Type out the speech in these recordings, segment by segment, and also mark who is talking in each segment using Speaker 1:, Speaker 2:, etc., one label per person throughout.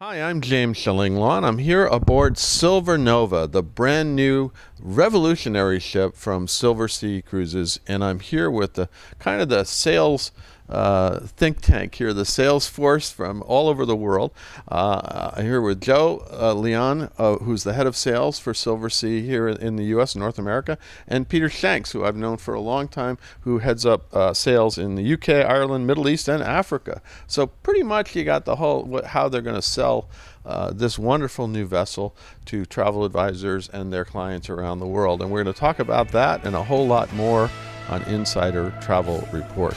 Speaker 1: Hi, I'm James Shillinglaw, and I'm here aboard Silver Nova, the brand new revolutionary ship from Silversea Cruises, and I'm here with the kind of the sales uh, think tank here, the sales force from all over the world. Uh, I'm here with Joe uh, Leon, uh, who's the head of sales for Silversea here in the U.S. North America, and Peter Shanks, who I've known for a long time, who heads up uh, sales in the U.K., Ireland, Middle East, and Africa. So pretty much you got the whole what, how they're going to sell. Uh, this wonderful new vessel to travel advisors and their clients around the world. And we're going to talk about that and a whole lot more on Insider Travel Report.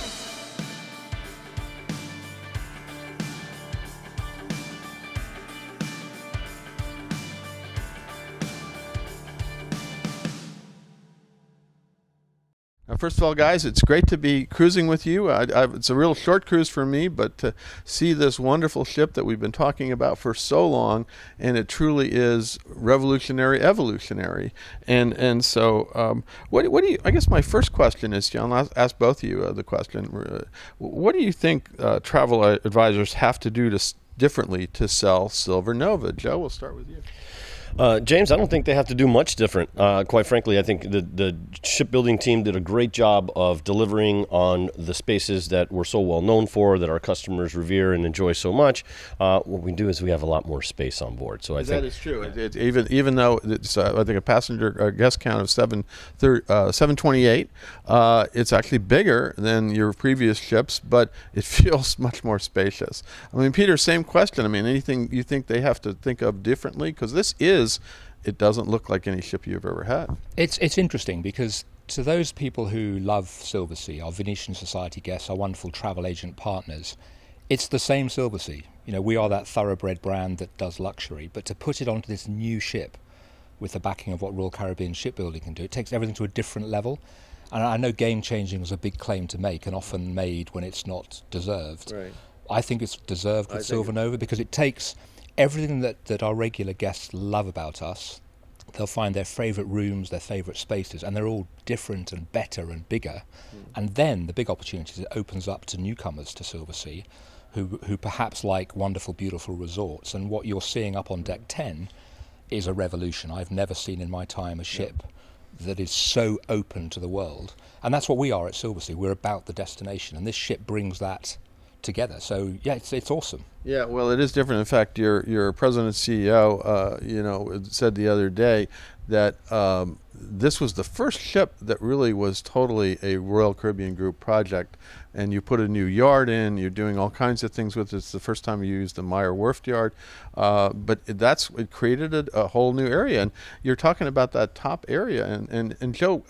Speaker 1: First of all, guys, it's great to be cruising with you. I, I, it's a real short cruise for me, but to see this wonderful ship that we've been talking about for so long, and it truly is revolutionary, evolutionary. And and so, um, what what do you? I guess my first question is, John. I'll ask both of you uh, the question. Uh, what do you think uh, travel advisors have to do to differently to sell Silver Nova? Joe, we'll start with you.
Speaker 2: Uh, James, I don't think they have to do much different. Uh, quite frankly, I think the, the shipbuilding team did a great job of delivering on the spaces that we're so well known for, that our customers revere and enjoy so much. Uh, what we do is we have a lot more space on board. So I
Speaker 1: that
Speaker 2: think
Speaker 1: that is true. It, it, even even though it's uh, I think a passenger guest count of seven uh, seven twenty eight, uh, it's actually bigger than your previous ships, but it feels much more spacious. I mean, Peter, same question. I mean, anything you think they have to think of differently because this is is, it doesn't look like any ship you've ever had.
Speaker 3: It's it's interesting because to those people who love Silversea, our Venetian Society guests, our wonderful travel agent partners, it's the same Silversea. You know, we are that thoroughbred brand that does luxury, but to put it onto this new ship with the backing of what Royal Caribbean shipbuilding can do, it takes everything to a different level. And I know game changing is a big claim to make and often made when it's not deserved. Right. I think it's deserved with Silver Nova because it takes everything that, that our regular guests love about us. They'll find their favourite rooms, their favourite spaces, and they're all different and better and bigger. Mm. And then the big opportunity is it opens up to newcomers to Silversea who, who perhaps like wonderful, beautiful resorts. And what you're seeing up on deck 10 is a revolution. I've never seen in my time a ship yeah. that is so open to the world. And that's what we are at Silversea. We're about the destination. And this ship brings that together. So yeah, it's it's awesome.
Speaker 1: Yeah, well, it is different. In fact, your your president CEO, uh, you know, said the other day that um, this was the first ship that really was totally a Royal Caribbean Group project and you put a new yard in. You're doing all kinds of things with it. It's the first time you used the Meyer Werft yard, uh, but that's it created a, a, whole new area. And you're talking about that top area. And and, and Joe,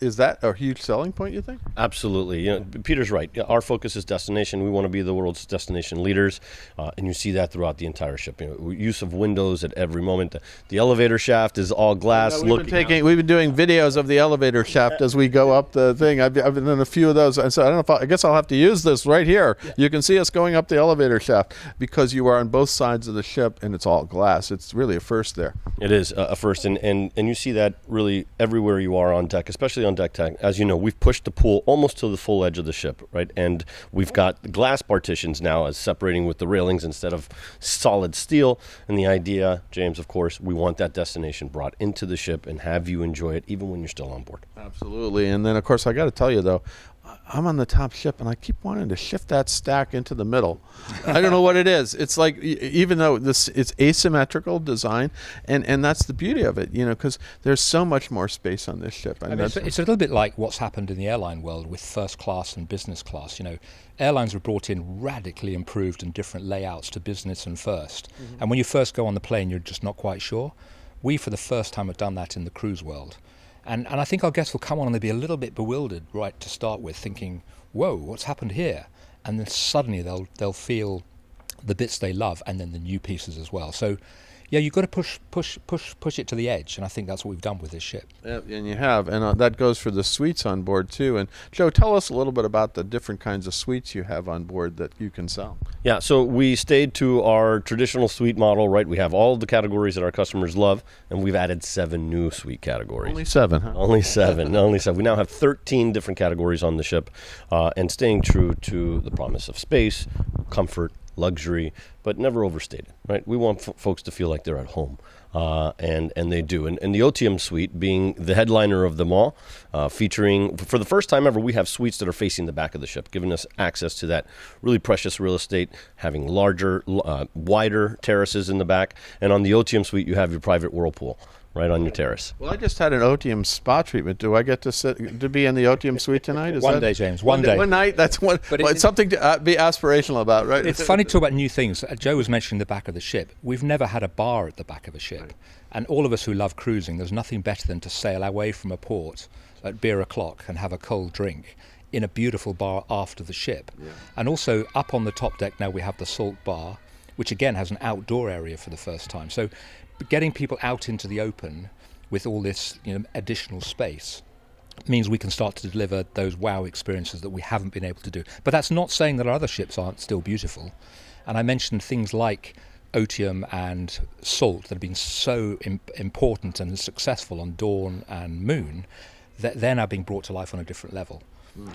Speaker 1: is that a huge selling point? You think?
Speaker 2: Absolutely. You know, Peter's right. Our focus is destination. We want to be the world's destination leaders, uh, and you see that throughout the entire ship. You know, use of windows at every moment. The, the elevator shaft is all glass.
Speaker 1: Yeah, we've, been taking, we've been doing videos of the elevator shaft as we go up the thing. I've, I've been in a few of those, and so I don't know if I, I guess I'll have to use this right here. Yeah. You can see us going up the elevator shaft because you are on both sides of the ship and it's all glass. It's really a first there.
Speaker 2: It is a first, and, and, and you see that really everywhere you are on deck, especially on deck tech. As you know, we've pushed the pool almost to the full edge of the ship, right? And we've got glass partitions now as separating with the railings instead of solid steel. And the idea, James, of course, we want that destination brought into the ship and have you enjoy it even when you're still on board.
Speaker 1: Absolutely. And then, of course, I got to tell you, though, I'm on the top ship and I keep wanting to shift that stack into the middle. I don't know what it is. It's like even though this it's asymmetrical design, and and that's the beauty of it, you know, because there's so much more space on this ship.
Speaker 3: I mean, it's, it's, a little bit like what's happened in the airline world with first class and business class. You know, airlines were brought in radically improved and different layouts to business and 1st mm-hmm. and when you first go on the plane, you're just not quite sure. We, for the first time, have done that in the cruise world. And, and I think our guests will come on and they'll be a little bit bewildered right to start with, thinking, whoa, what's happened here? And then suddenly they'll, they'll feel the bits they love and then the new pieces as well. So yeah, you've got to push, push, push, push it to the edge, and I think that's what we've done with this ship.
Speaker 1: Yeah, and you have, and uh, that goes for the suites on board too. And Joe, tell us a little bit about the different kinds of suites you have on board that you can sell.
Speaker 2: Yeah, so we stayed to our traditional suite model, right? We have all the categories that our customers love, and we've added seven new suite categories.
Speaker 1: Only seven, huh?
Speaker 2: Only seven, only seven. We now have thirteen different categories on the ship, uh, and staying true to the promise of space, comfort, luxury, but never overstated, right? We want f- folks to feel like they're at home. Uh, and and they do. And, and the Otium suite being the headliner of them all, uh, featuring for the first time ever, we have suites that are facing the back of the ship, giving us access to that really precious real estate, having larger, uh, wider terraces in the back. And on the Otium suite, you have your private whirlpool right on your terrace.
Speaker 1: Well, I just had an Otium spa treatment. Do I get to sit to be in the Otium suite tonight?
Speaker 3: Is one that, day, James. One,
Speaker 1: day. One night. That's one. But well, it, it's something to uh, be aspirational about, right?
Speaker 3: It's funny to talk about new things. Uh, Joe was mentioning the back of the ship. We've never had a bar at the back of a ship, right. and all of us who love cruising, there's nothing better than to sail away from a port at beer o'clock and have a cold drink in a beautiful bar after the ship. Yeah. And also up on the top deck now we have the salt bar, which again has an outdoor area for the first time. So getting people out into the open with all this you know, additional space means we can start to deliver those wow experiences that we haven't been able to do. But that's not saying that our other ships aren't still beautiful. And I mentioned things like Otium and Salt that have been so Im- important and successful on Dawn and Moon that they're now being brought to life on a different level.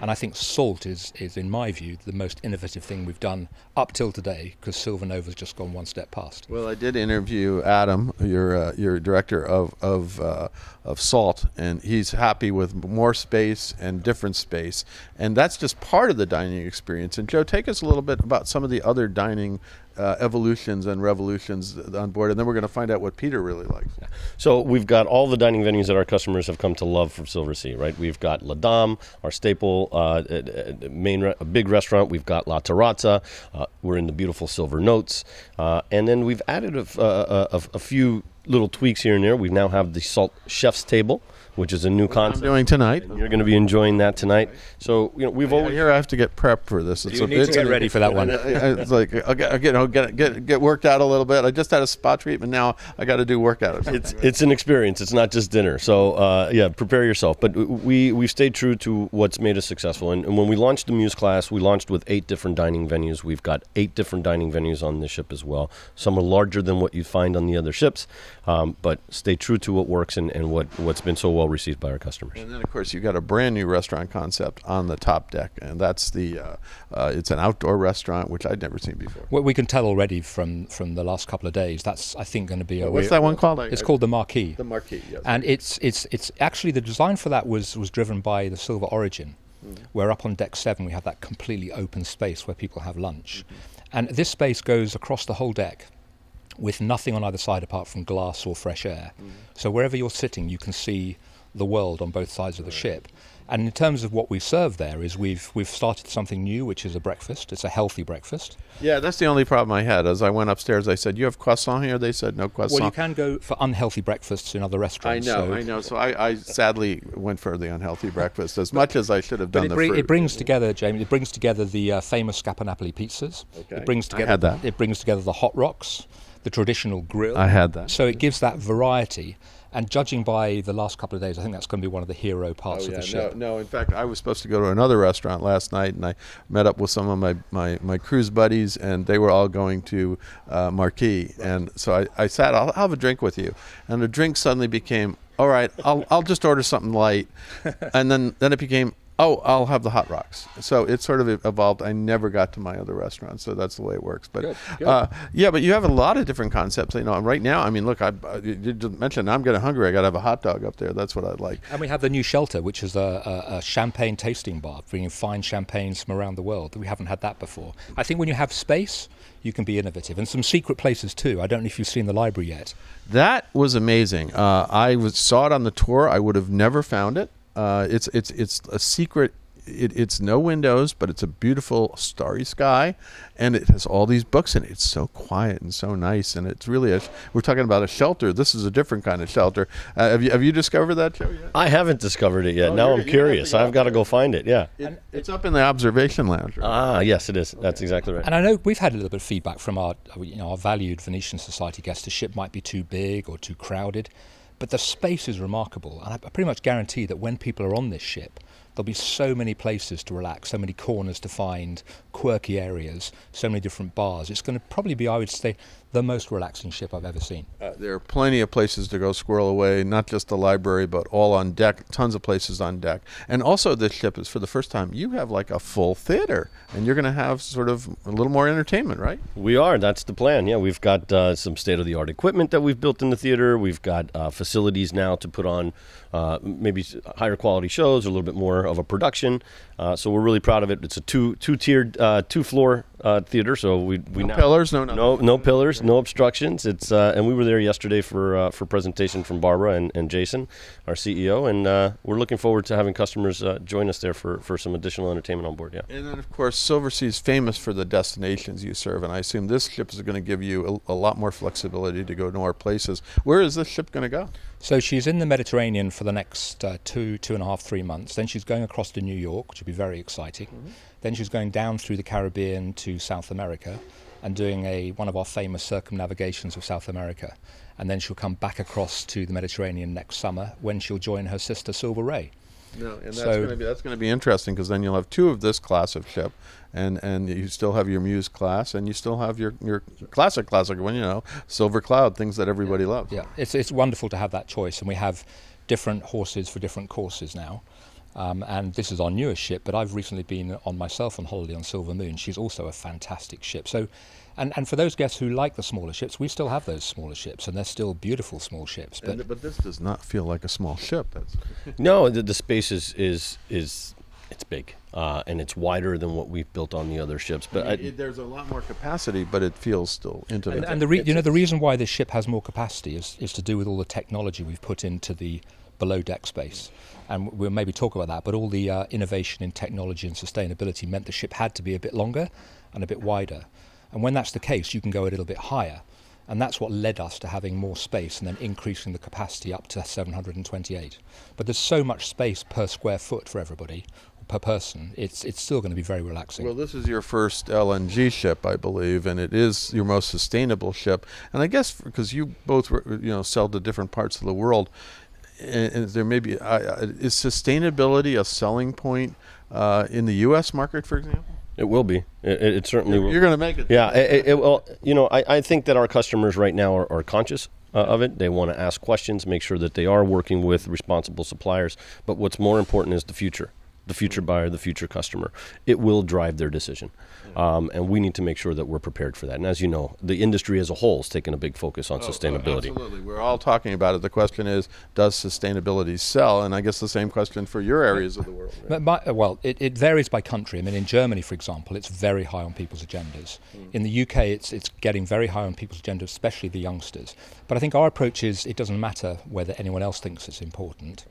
Speaker 3: And I think salt is, is, in my view, the most innovative thing we've done up till today because Silver Nova's just gone one step past.
Speaker 1: Well, I did interview Adam, your uh, your director of of uh, of Salt, and he's happy with more space and different space, and that's just part of the dining experience. And Joe, take us a little bit about some of the other dining uh, evolutions and revolutions on board, and then we're going to find out what Peter really likes.
Speaker 2: So we've got all the dining venues that our customers have come to love from Silversea, right? We've got La Dame, our staple uh, uh, uh, main re- big restaurant. We've got La Terrazza. Uh, we're in the beautiful Silver Notes, uh, and then we've added a, a, a, a few little tweaks here and there. We now have the Salt Chef's Table which is a new concept.
Speaker 1: I'm doing tonight.
Speaker 2: And you're going to be enjoying that tonight. So you know we've always
Speaker 1: here. I have to get prepped for this.
Speaker 3: It's you a, need to get ready for that one.
Speaker 1: it's like I'll get, I'll get, I'll get get get worked out a little bit. I just had a spa treatment. Now I got to do workout.
Speaker 2: It's it's an experience. It's not just dinner. So uh, yeah, prepare yourself. But we we stayed true to what's made us successful. And, and when we launched the Muse class, we launched with eight different dining venues. We've got eight different dining venues on the ship as well. Some are larger than what you find on the other ships, um, but stay true to what works and, and what what's been so well received by our customers.
Speaker 1: And then, of course, you've got a brand new restaurant concept on the top deck, and that's the uh, uh, it's an outdoor restaurant which I'd never seen before.
Speaker 3: Well, we can tell already from from the last couple of days. That's I think going to be a.
Speaker 1: What's that one called?
Speaker 3: It's called the Marquee.
Speaker 1: The Marquee, yes.
Speaker 3: And it's it's it's actually the design for that was was driven by the Silver Origin, mm-hmm. where up on deck seven we have that completely open space where people have lunch, mm-hmm. and this space goes across the whole deck with nothing on either side apart from glass or fresh air. Mm. So wherever you're sitting, you can see the world on both sides of the ship. And in terms of what we serve there, is we've we've started something new, which is a breakfast. It's a healthy breakfast.
Speaker 1: Yeah, that's the only problem I had. As I went upstairs, I said, "You have croissant here?" They said, "No croissant."
Speaker 3: Well, you can go for unhealthy breakfasts in other restaurants.
Speaker 1: I know, so I know. So I, I, sadly went for the unhealthy breakfast as much as I should have done.
Speaker 3: But it, it brings together, Jamie. It brings together the uh, famous Napoli pizzas.
Speaker 1: Okay.
Speaker 3: It brings together.
Speaker 1: I had that.
Speaker 3: It brings together the hot rocks, the traditional grill.
Speaker 1: I had that.
Speaker 3: So it gives that variety. And judging by the last couple of days, I think that's going to be one of the hero parts
Speaker 1: oh, yeah.
Speaker 3: of the show.
Speaker 1: No, no, in fact, I was supposed to go to another restaurant last night, and I met up with some of my, my, my cruise buddies, and they were all going to uh, Marquee. Right. And so I, I sat, I'll, I'll have a drink with you. And the drink suddenly became, all right, I'll, I'll just order something light. and then, then it became, oh, I'll have the hot rocks. So it sort of evolved. I never got to my other restaurant, so that's the way it works. But
Speaker 3: good, good.
Speaker 1: Uh, yeah, but you have a lot of different concepts. You know, right now, I mean, look, I you mentioned I'm getting hungry. I got to have a hot dog up there. That's what I'd like.
Speaker 3: And we have the new shelter, which is a, a, a champagne tasting bar, bringing fine champagnes from around the world. We haven't had that before. I think when you have space, you can be innovative, and some secret places too. I don't know if you've seen the library yet.
Speaker 1: That was amazing. Uh, I was, saw it on the tour. I would have never found it. Uh, it's it's it's a secret. It, it's no windows, but it's a beautiful starry sky, and it has all these books in it. It's so quiet and so nice, and it's really a. We're talking about a shelter. This is a different kind of shelter. Uh, have you have you discovered that show yet?
Speaker 2: I haven't discovered it yet. Oh, now I'm curious. I've got to go find it. Yeah,
Speaker 1: it, it's up in the observation lounge. Right?
Speaker 2: Ah, yes, it is. That's exactly right.
Speaker 3: And I know we've had a little bit of feedback from our you know our valued Venetian Society guests. The ship might be too big or too crowded. But the space is remarkable, and I pretty much guarantee that when people are on this ship, there'll be so many places to relax, so many corners to find, quirky areas, so many different bars. It's going to probably be, I would say, the most relaxing ship I've ever seen.
Speaker 1: Uh, there are plenty of places to go squirrel away, not just the library, but all on deck, tons of places on deck. And also, this ship is for the first time, you have like a full theater, and you're going to have sort of a little more entertainment, right?
Speaker 2: We are. That's the plan. Yeah, we've got uh, some state of the art equipment that we've built in the theater. We've got uh, facilities now to put on uh, maybe higher quality shows, a little bit more of a production. Uh, so we're really proud of it. It's a two two tiered uh, two floor uh, theater. So we we
Speaker 1: No
Speaker 2: now,
Speaker 1: pillars, no, no.
Speaker 2: no no pillars, no obstructions. It's uh, and we were there yesterday for uh, for presentation from Barbara and, and Jason, our CEO, and uh, we're looking forward to having customers uh, join us there for, for some additional entertainment on board. Yeah.
Speaker 1: And then, of course, Silversea is famous for the destinations you serve, and I assume this ship is going to give you a, a lot more flexibility to go to more places. Where is this ship going to go?
Speaker 3: So she's in the Mediterranean for the next uh, two, two and a half, three months. Then she's going across to New York, which will be very exciting. Then she's going down through the Caribbean to South America and doing a one of our famous circumnavigations of South America. And then she'll come back across to the Mediterranean next summer when she'll join her sister Silver Ray.
Speaker 1: No, and that's
Speaker 3: So-
Speaker 1: going to be that's going to be interesting because then you'll have two of this class of ship, and and you still have your Muse class, and you still have your your classic classic one, you know, Silver Cloud, things that everybody loves.
Speaker 3: Yeah, it's it's wonderful to have that choice, and we have different horses for different courses now. Um, and this is our newest ship, but I've recently been on myself on holiday on Silver Moon. She's also a fantastic ship. So, and, and for those guests who like the smaller ships, we still have those smaller ships, and they're still beautiful small ships. But
Speaker 1: And, but this does not feel like a small ship. That's
Speaker 2: No, the, the space is is is it's big uh, and it's wider than what we've built on the other ships. But I,
Speaker 1: it, there's a lot more capacity, but it feels still intimate.
Speaker 3: And, and the re- you know the reason why this ship has more capacity is, is to do with all the technology we've put into the below deck space, and we'll maybe talk about that. But all the uh, innovation in technology and sustainability meant the ship had to be a bit longer and a bit wider. And when that's the case, you can go a little bit higher, and that's what led us to having more space and then increasing the capacity up to 728. But there's so much space per square foot for everybody, per person. It's it's still going to be very relaxing.
Speaker 1: Well, this is your first LNG ship, I believe, and it is your most sustainable ship. And I guess because you both were, you know sell to different parts of the world, and, there may be is sustainability a selling point uh, in the U.S. market, for example?
Speaker 2: It will be. It, it, certainly will.
Speaker 1: You're going to make it.
Speaker 2: Yeah, it, it, it, well, you know, I, I think that our customers right now are, are conscious uh, of it. They want to ask questions, make sure that they are working with responsible suppliers. But what's more important is the future, the future buyer, the future customer. It will drive their decision, um, and we need to make sure that we're prepared for that. And as you know, the industry as a whole is taking a big focus on sustainability.
Speaker 1: Oh, Absolutely. We're all talking about it. The question is, does sustainability sell? And I guess the same question for your areas of the world. right?
Speaker 3: But by, uh, well, it, it varies by country. I mean, in Germany, for example, it's very high on people's agendas. In the UK, it's it's getting very high on people's agendas, especially the youngsters. But I think our approach is it doesn't matter whether anyone else thinks it's important.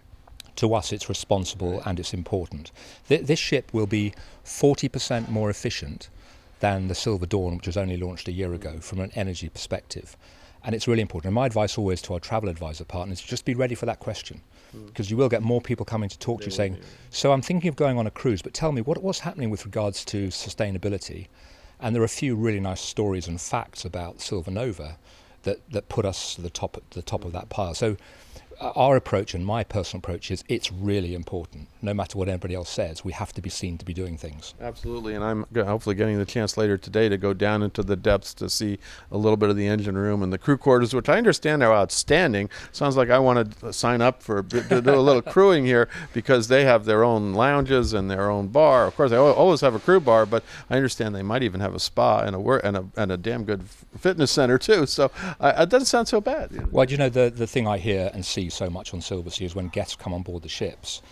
Speaker 3: To us, it's responsible and it's important. Th- this ship will be 40% more efficient than the Silver Dawn, which was only launched a year ago, from an energy perspective. And it's really important. And my advice always to our travel advisor partners is just be ready for that question. Because you will get more people coming to talk to you saying, So I'm thinking of going on a cruise, but tell me, what, what's happening with regards to sustainability? And there are a few really nice stories and facts about Silver Nova that, that put us to the top, the top of that pile. So our approach and my personal approach is it's really important. No matter what anybody else says, we have to be seen to be doing things.
Speaker 1: Absolutely, and I'm hopefully getting the chance later today to go down into the depths to see a little bit of the engine room and the crew quarters, which I understand are outstanding. Sounds like I want to sign up for a to do a little crewing here because they have their own lounges and their own bar. Of course, they always have a crew bar, but I understand they might even have a spa and a and a and a damn good fitness center too. So uh, it doesn't sound so bad.
Speaker 3: Well, do you know, the, the thing I hear and see so much on Silversea is when guests come on board the ships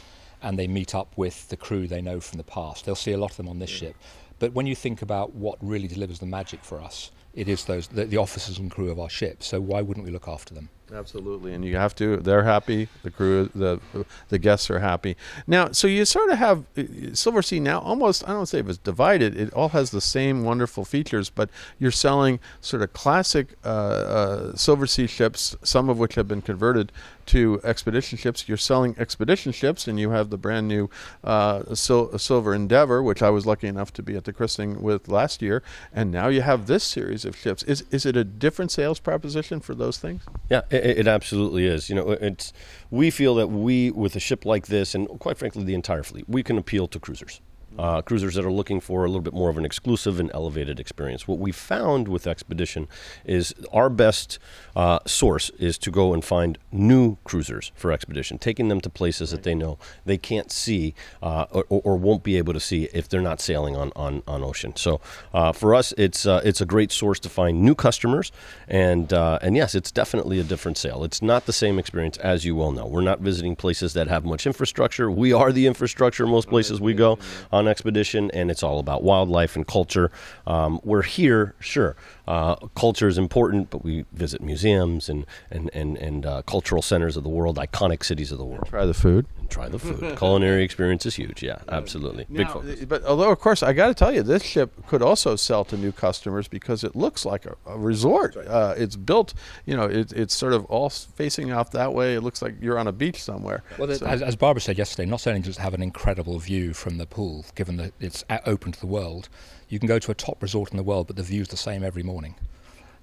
Speaker 3: and they meet up with the crew they know from the past. They'll see a lot of them on this ship. But when you think about what really delivers the magic for us, it is those the, the officers and crew of our ship. So why wouldn't we look after them?
Speaker 1: Absolutely, and you have to. They're happy. The crew, the the guests are happy. Now, so you sort of have uh, Silversea now. Almost, I don't say if it's divided. It all has the same wonderful features, but you're selling sort of classic uh, uh, Silversea ships, some of which have been converted to expedition ships. You're selling expedition ships, and you have the brand new uh, Sil- Silver Endeavor, which I was lucky enough to be at the christening with last year, and now you have this series of ships. Is is it a different sales proposition for those things?
Speaker 2: Yeah, It, it, absolutely is. You know, it's we feel that we, with a ship like this, and quite frankly, the entire fleet, we can appeal to cruisers uh, cruisers that are looking for a little bit more of an exclusive and elevated experience. What we found with Expedition is our best uh, source is to go and find new cruisers for Expedition, taking them to places that they know they can't see uh, or, or, won't be able to see if they're not sailing on, on, on ocean. So uh, for us, it's uh, it's a great source to find new customers, and uh, and yes, it's definitely a different sale. It's not the same experience as you well know. We're not visiting places that have much infrastructure. We are the infrastructure most places we go on expedition, and it's all about wildlife and culture. Um, we're here, sure. Uh, culture is important, but we visit museums and and and, and uh, cultural centers of the world, iconic cities of the world.
Speaker 1: Try the food.
Speaker 2: And try the food. Culinary experience is huge. Yeah, absolutely. Now, Big focus.
Speaker 1: But although, of course, I got to tell you, this ship could also sell to new customers because it looks like a, a resort. Right. Uh, it's built, you know, it, it's sort of all facing off that way. It looks like you're on a beach somewhere.
Speaker 3: Well, so. as, as Barbara said yesterday, not only does it have an incredible view from the pool, given that it's open to the world, you can go to a top resort in the world, but the view's the same every morning.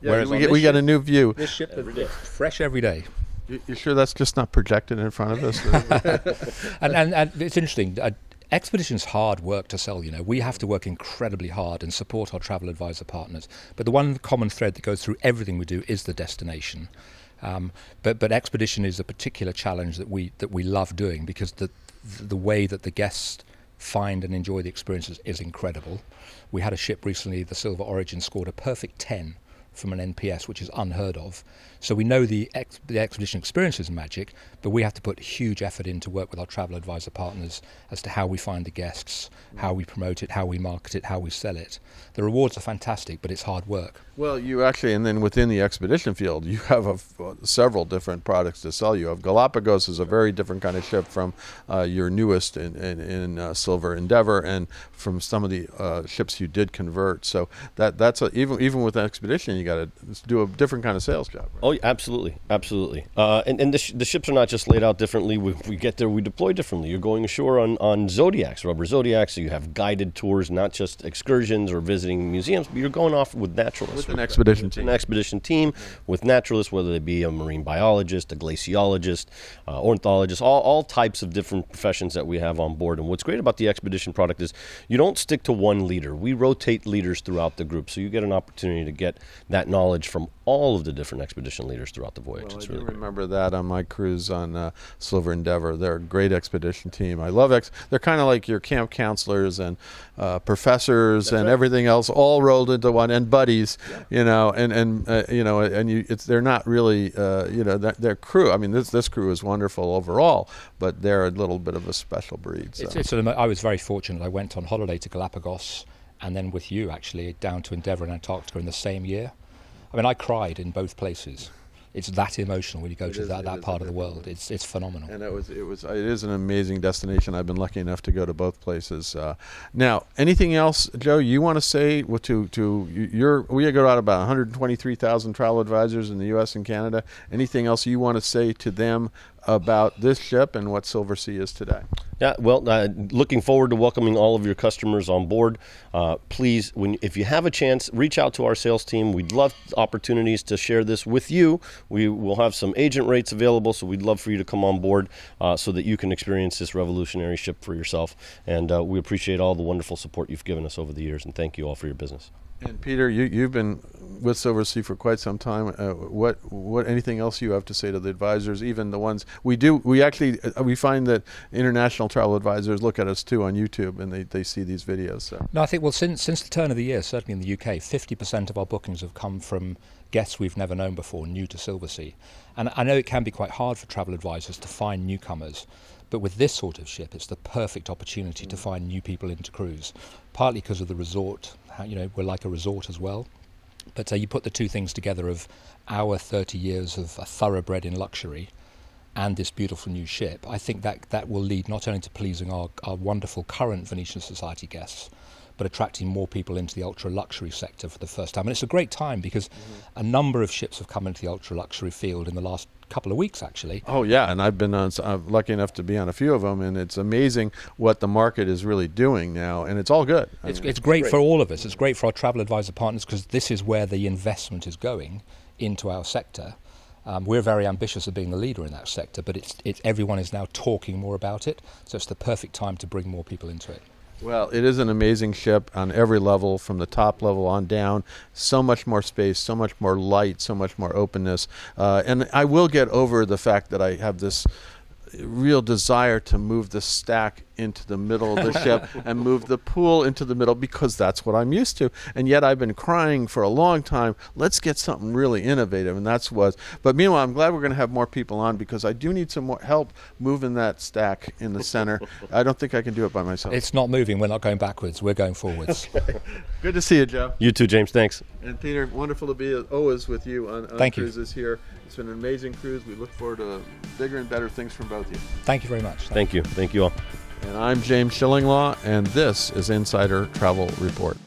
Speaker 1: Yeah, Whereas we, get, we got a new view.
Speaker 3: This ship every day. fresh every day.
Speaker 1: You, you sure that's just not projected in front of
Speaker 3: us? and, and, and, it's interesting. Uh, Expedition's hard work to sell. You know, we have to work incredibly hard and support our travel advisor partners. But the one common thread that goes through everything we do is the destination. Um, but but Expedition is a particular challenge that we that we love doing because the the way that the guests find and enjoy the experiences is incredible. We had a ship recently, the Silver Origin, scored a perfect 10 from an NPS, which is unheard of. So we know the, ex- the expedition experience is magic, but we have to put huge effort in to work with our travel advisor partners as to how we find the guests, how we promote it, how we market it, how we sell it. The rewards are fantastic, but it's hard work.
Speaker 1: Well, you actually, and then within the expedition field, you have a, several different products to sell. You have Galapagos is a very different kind of ship from uh, your newest in, in, in uh, Silver Endeavor, and from some of the uh, ships you did convert. So that that's a, even even with expedition, you got to do a different kind of sales job.
Speaker 2: Right? Oh, absolutely, absolutely. Uh, and and the, sh- the, ships are not just laid out differently. We, we get there, we deploy differently. You're going ashore on on Zodiacs, rubber Zodiacs. So you have guided tours, not just excursions or visiting museums, but you're going off with naturalists
Speaker 1: with an expedition team.
Speaker 2: An expedition team with naturalists, whether they be a marine biologist, a glaciologist, uh, ornithologist, all, all types of different professions that we have on board. And what's great about the expedition product is you don't stick to one leader. We rotate leaders throughout the group, so you get an opportunity to get that knowledge from all of the different expedition leaders throughout the voyage.
Speaker 1: Well,
Speaker 2: it's
Speaker 1: I
Speaker 2: really
Speaker 1: remember that on my cruise on uh, Silver Endeavor. They're a great expedition team. I love ex. They're kind of like your camp counselors and uh, professors That's and right. everything else, all rolled into one, and buddies. Yeah. You know, and and uh, you know, and you, it's they're not really, uh, you know, their crew. I mean, this this crew is wonderful overall, but they're a little bit of a special breed. So.
Speaker 3: It's, it's a, I was very fortunate. I went on holiday to Galapagos and then with you actually down to Endeavour and Antarctica in the same year. I mean, I cried in both places. It's that emotional when you go it to is, that, that part of the world. It's it's phenomenal.
Speaker 1: And it was it was it is an amazing destination. I've been lucky enough to go to both places. Uh, now, anything else, Joe? You want to say to to your we got out about 123,000 travel advisors in the U.S. and Canada. Anything else you want to say to them about this ship and what Silversea is today.
Speaker 2: Yeah, well, uh, looking forward to welcoming all of your customers on board. Uh, please, when if you have a chance, reach out to our sales team. We'd love opportunities to share this with you. We will have some agent rates available, so we'd love for you to come on board uh, so that you can experience this revolutionary ship for yourself. And uh, we appreciate all the wonderful support you've given us over the years, and thank you all for your business.
Speaker 1: And Peter, you you've been with Silversea for quite some time. Uh, what what anything else you have to say to the advisors, even the ones we do? We actually uh, we find that international travel advisors look at us too on YouTube, and they, they see these videos. So.
Speaker 3: No, I think well since since the turn of the year, certainly in the UK, fifty percent of our bookings have come from guests we've never known before, new to Silversea. And I know it can be quite hard for travel advisors to find newcomers. But with this sort of ship, it's the perfect opportunity to find new people into cruise, partly because of the resort. You know, we're like a resort as well. But uh, you put the two things together of our 30 years of a thoroughbred in luxury and this beautiful new ship, I think that that will lead not only to pleasing our, our wonderful current Venetian Society guests, but attracting more people into the ultra luxury sector for the first time. And it's a great time because mm-hmm. a number of ships have come into the ultra luxury field in the last couple of weeks, actually.
Speaker 1: Oh yeah, and I've been on, I'm lucky enough to be on a few of them, and it's amazing what the market is really doing now, and it's all good.
Speaker 3: It's, mean, it's, great, great for all of us. It's great for our travel advisor partners because this is where the investment is going into our sector. Um, we're very ambitious of being the leader in that sector, but it's, it's, everyone is now talking more about it, so it's the perfect time to bring more people into it.
Speaker 1: Well, it is an amazing ship on every level, from the top level on down. So much more space, so much more light, so much more openness. Uh, and I will get over the fact that I have this real desire to move the stack into the middle of the ship and move the pool into the middle because that's what I'm used to. And yet I've been crying for a long time. Let's get something really innovative, and that's was. But meanwhile, I'm glad we're going to have more people on because I do need some more help moving that stack in the center. I don't think I can do it by myself.
Speaker 3: It's not moving. We're not going backwards. We're going forwards.
Speaker 1: Good to see you, Joe.
Speaker 2: You too, James. Thanks.
Speaker 1: And Peter, wonderful to be always with you on, on
Speaker 3: Thank you.
Speaker 1: cruises here. It's been an amazing cruise. We look forward to bigger and better things from both of you.
Speaker 3: Thank you very much.
Speaker 2: Thank you. Thank you all.
Speaker 1: And I'm James Shillinglaw, and this is Insider Travel Report.